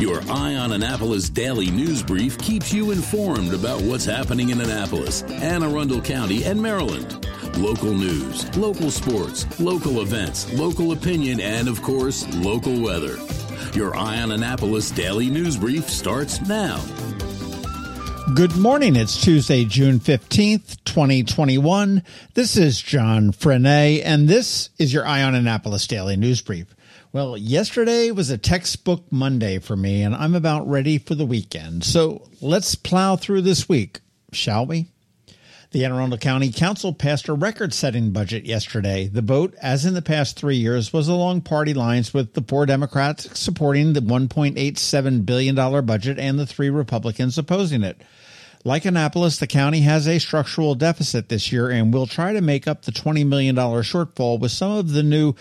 Your Eye on Annapolis daily news brief keeps you informed about what's happening in Annapolis, Anne Arundel County, and Maryland. Local news, local sports, local events, local opinion, and of course, local weather. Your Eye on Annapolis daily news brief starts now. Good morning. It's Tuesday, June 15th, 2021. This is John Frenaye, and this is your Eye on Annapolis Daily News Brief. Well, yesterday was a textbook Monday for me, and I'm about ready for the weekend. So let's plow through this week, shall we? The Anne Arundel County Council passed a record setting budget yesterday. The vote, as in the past three years, was along party lines with the four Democrats supporting the $1.87 billion budget and the three Republicans opposing it. Like Annapolis, the county has a structural deficit this year and will try to make up the $20 million shortfall with some of the new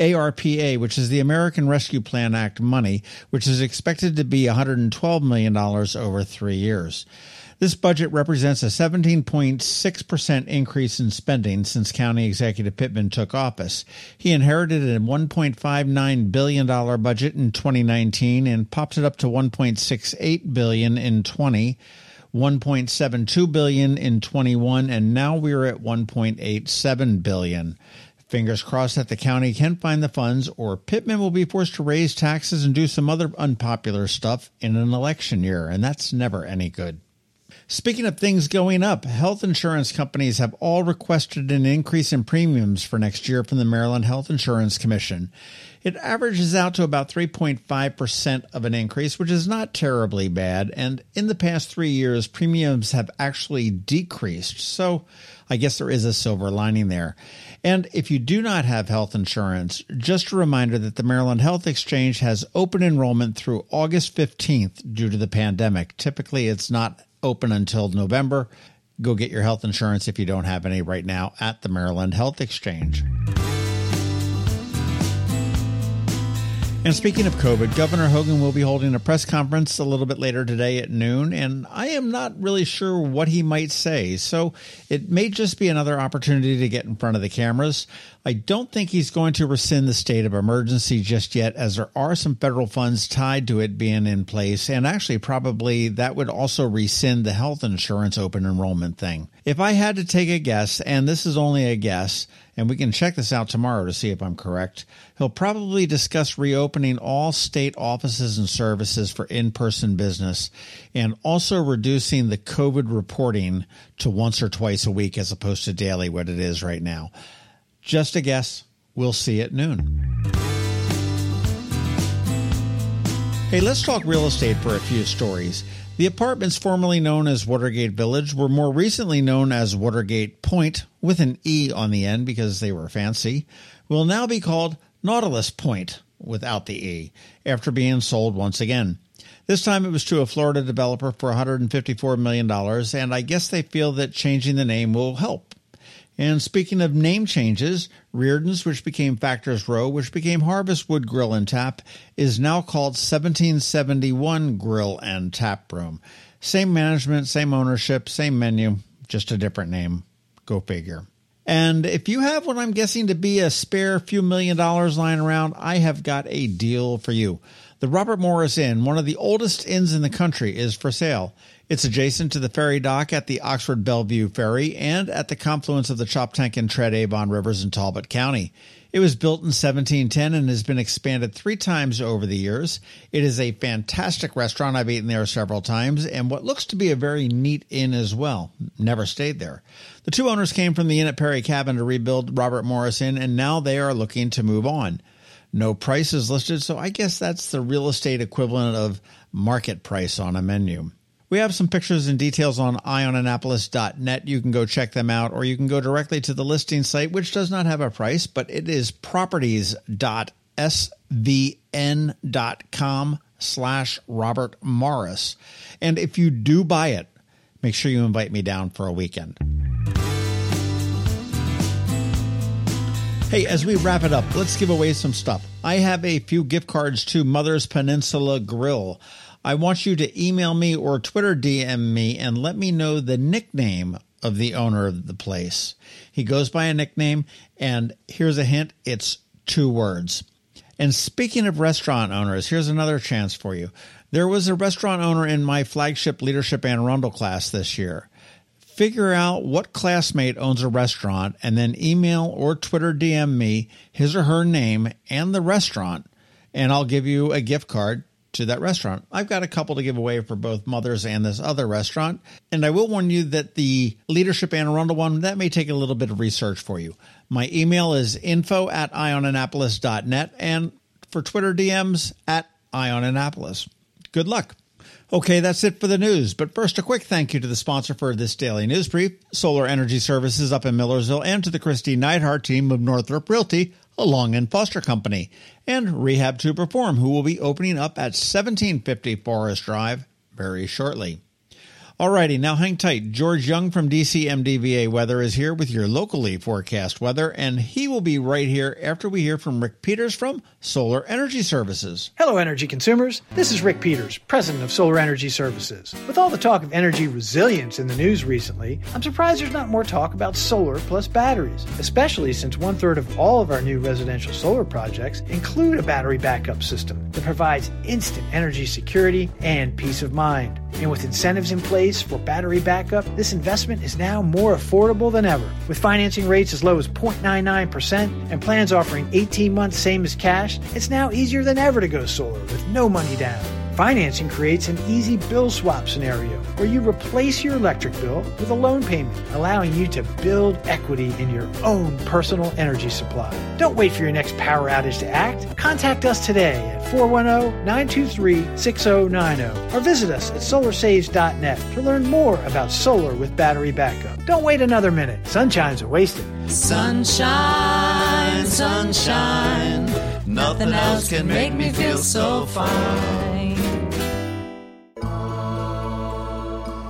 ARPA, which is the American Rescue Plan Act money, which is expected to be $112 million over three years. This budget represents a 17.6% increase in spending since County Executive Pittman took office. He inherited a $1.59 billion budget in 2019 and popped it up to 1.68 billion in 20. 1.72 billion in 21 and now we're at 1.87 billion. Fingers crossed that the county can find the funds or Pittman will be forced to raise taxes and do some other unpopular stuff in an election year and that's never any good. Speaking of things going up, health insurance companies have all requested an increase in premiums for next year from the Maryland Health Insurance Commission. It averages out to about 3.5% of an increase, which is not terribly bad. And in the past three years, premiums have actually decreased. So I guess there is a silver lining there. And if you do not have health insurance, just a reminder that the Maryland Health Exchange has open enrollment through August 15th due to the pandemic. Typically, it's not open until November. Go get your health insurance if you don't have any right now at the Maryland Health Exchange. And speaking of COVID, Governor Hogan will be holding a press conference a little bit later today at noon, and I am not really sure what he might say. So it may just be another opportunity to get in front of the cameras. I don't think he's going to rescind the state of emergency just yet, as there are some federal funds tied to it being in place. And actually, probably that would also rescind the health insurance open enrollment thing. If I had to take a guess, and this is only a guess, and we can check this out tomorrow to see if I'm correct. He'll probably discuss reopening all state offices and services for in person business and also reducing the COVID reporting to once or twice a week as opposed to daily, what it is right now. Just a guess. We'll see at noon. Hey, let's talk real estate for a few stories. The apartments formerly known as Watergate Village were more recently known as Watergate Point, with an E on the end because they were fancy, will now be called Nautilus Point, without the E, after being sold once again. This time it was to a Florida developer for $154 million, and I guess they feel that changing the name will help. And speaking of name changes, Riordan's, which became Factors Row, which became Harvestwood Grill and Tap, is now called 1771 Grill and Tap Room. Same management, same ownership, same menu, just a different name. Go figure. And if you have what I'm guessing to be a spare few million dollars lying around, I have got a deal for you. The Robert Morris Inn, one of the oldest inns in the country, is for sale. It's adjacent to the ferry dock at the Oxford Bellevue Ferry and at the confluence of the Choptank and Tread Avon rivers in Talbot County. It was built in 1710 and has been expanded three times over the years. It is a fantastic restaurant. I've eaten there several times and what looks to be a very neat inn as well. Never stayed there. The two owners came from the inn at Perry Cabin to rebuild Robert Morris Inn and now they are looking to move on. No price is listed, so I guess that's the real estate equivalent of market price on a menu. We have some pictures and details on eyeonannapolis.net. You can go check them out, or you can go directly to the listing site, which does not have a price, but it is properties.svn.com slash Robert Morris. And if you do buy it, make sure you invite me down for a weekend. Hey, as we wrap it up, let's give away some stuff. I have a few gift cards to Mother's Peninsula Grill. I want you to email me or Twitter DM me and let me know the nickname of the owner of the place. He goes by a nickname, and here's a hint it's two words And speaking of restaurant owners, here's another chance for you. There was a restaurant owner in my flagship Leadership Anne Arundel class this year. Figure out what classmate owns a restaurant and then email or Twitter DM me his or her name and the restaurant, and I'll give you a gift card to that restaurant. I've got a couple to give away for both Mothers and this other restaurant. And I will warn you that the Leadership Anne Arundel one, that may take a little bit of research for you. My email is info at eyeonannapolis.net and for Twitter DMs at eyeonannapolis. Good luck. Okay, that's it for the news. But first, a quick thank you to the sponsor for this daily news brief, Solar Energy Services up in Millersville, and to the Kristi Neidhardt team of Northrop Realty a Long and Foster Company, and Rehab to Perform, who will be opening up at 1750 Forest Drive very shortly. Alrighty, now hang tight. George Young from DCMDVA Weather is here with your locally forecast weather, and he will be right here after we hear from Rick Peters from Solar Energy Services. Hello, energy consumers. This is Rick Peters, president of Solar Energy Services. With all the talk of energy resilience in the news recently, I'm surprised there's not more talk about solar plus batteries, especially since one third of all of our new residential solar projects include a battery backup system that provides instant energy security and peace of mind. And with incentives in place for battery backup, this investment is now more affordable than ever. With financing rates as low as 0.99% and plans offering 18 months same as cash, it's now easier than ever to go solar with no money down. Financing creates an easy bill swap scenario where you replace your electric bill with a loan payment, allowing you to build equity in your own personal energy supply. Don't wait for your next power outage to act. Contact us today at 410 923 6090 or visit us at solarsaves.net to learn more about solar with battery backup. Don't wait another minute. Sunshine's a wasted. Sunshine, sunshine. Nothing else can make me feel so fine.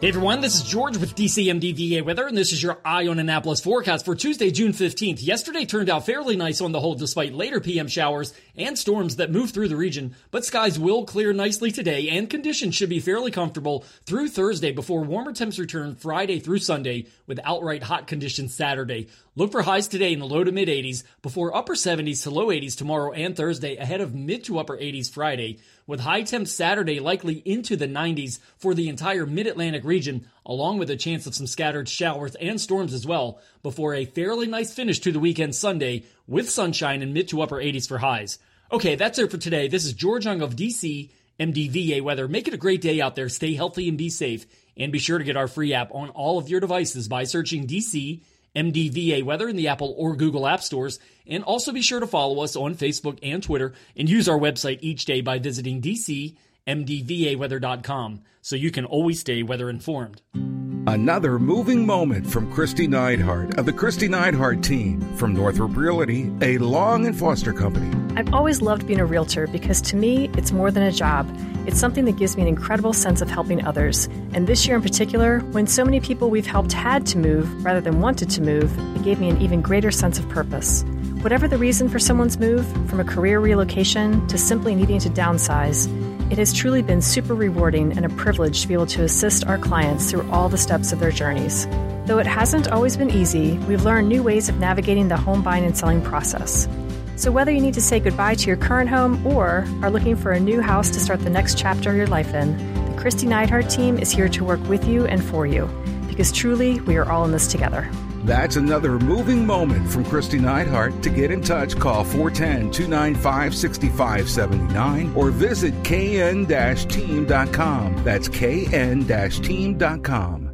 Hey everyone, this is George with DCMDVA Weather, and this is your Eye on Annapolis forecast for Tuesday, June 15th. Yesterday turned out fairly nice on the whole despite later PM showers and storms that moved through the region, but skies will clear nicely today and conditions should be fairly comfortable through Thursday before warmer temps return Friday through Sunday with outright hot conditions Saturday. Look for highs today in the low to mid 80s before upper 70s to low 80s tomorrow and Thursday ahead of mid to upper 80s Friday with high temps Saturday likely into the 90s for the entire mid Atlantic region, along with a chance of some scattered showers and storms as well, before a fairly nice finish to the weekend Sunday with sunshine in mid to upper 80s for highs. Okay, that's it for today. This is George Young of DC, MDVA Weather. Make it a great day out there. Stay healthy and be safe. And be sure to get our free app on all of your devices by searching DC MDVA Weather in the Apple or Google App Stores. And also be sure to follow us on Facebook and Twitter and use our website each day by visiting DCMDVAweather.com so you can always stay weather informed. Another moving moment from Kristi Neidhardt of the Kristi Neidhardt team from Northrop Realty, a Long and Foster company. I've always loved being a realtor because to me, it's more than a job. It's something that gives me an incredible sense of helping others. And this year in particular, when so many people we've helped had to move rather than wanted to move, it gave me an even greater sense of purpose. Whatever the reason for someone's move, from a career relocation to simply needing to downsize, it has truly been super rewarding and a privilege to be able to assist our clients through all the steps of their journeys. Though it hasn't always been easy, we've learned new ways of navigating the home buying and selling process. So, whether you need to say goodbye to your current home or are looking for a new house to start the next chapter of your life in, the Kristi Neidhardt team is here to work with you and for you because truly we are all in this together. That's another moving moment from Kristi Neidhardt. To get in touch, call 410 295 6579 or visit kn team.com. That's kn team.com.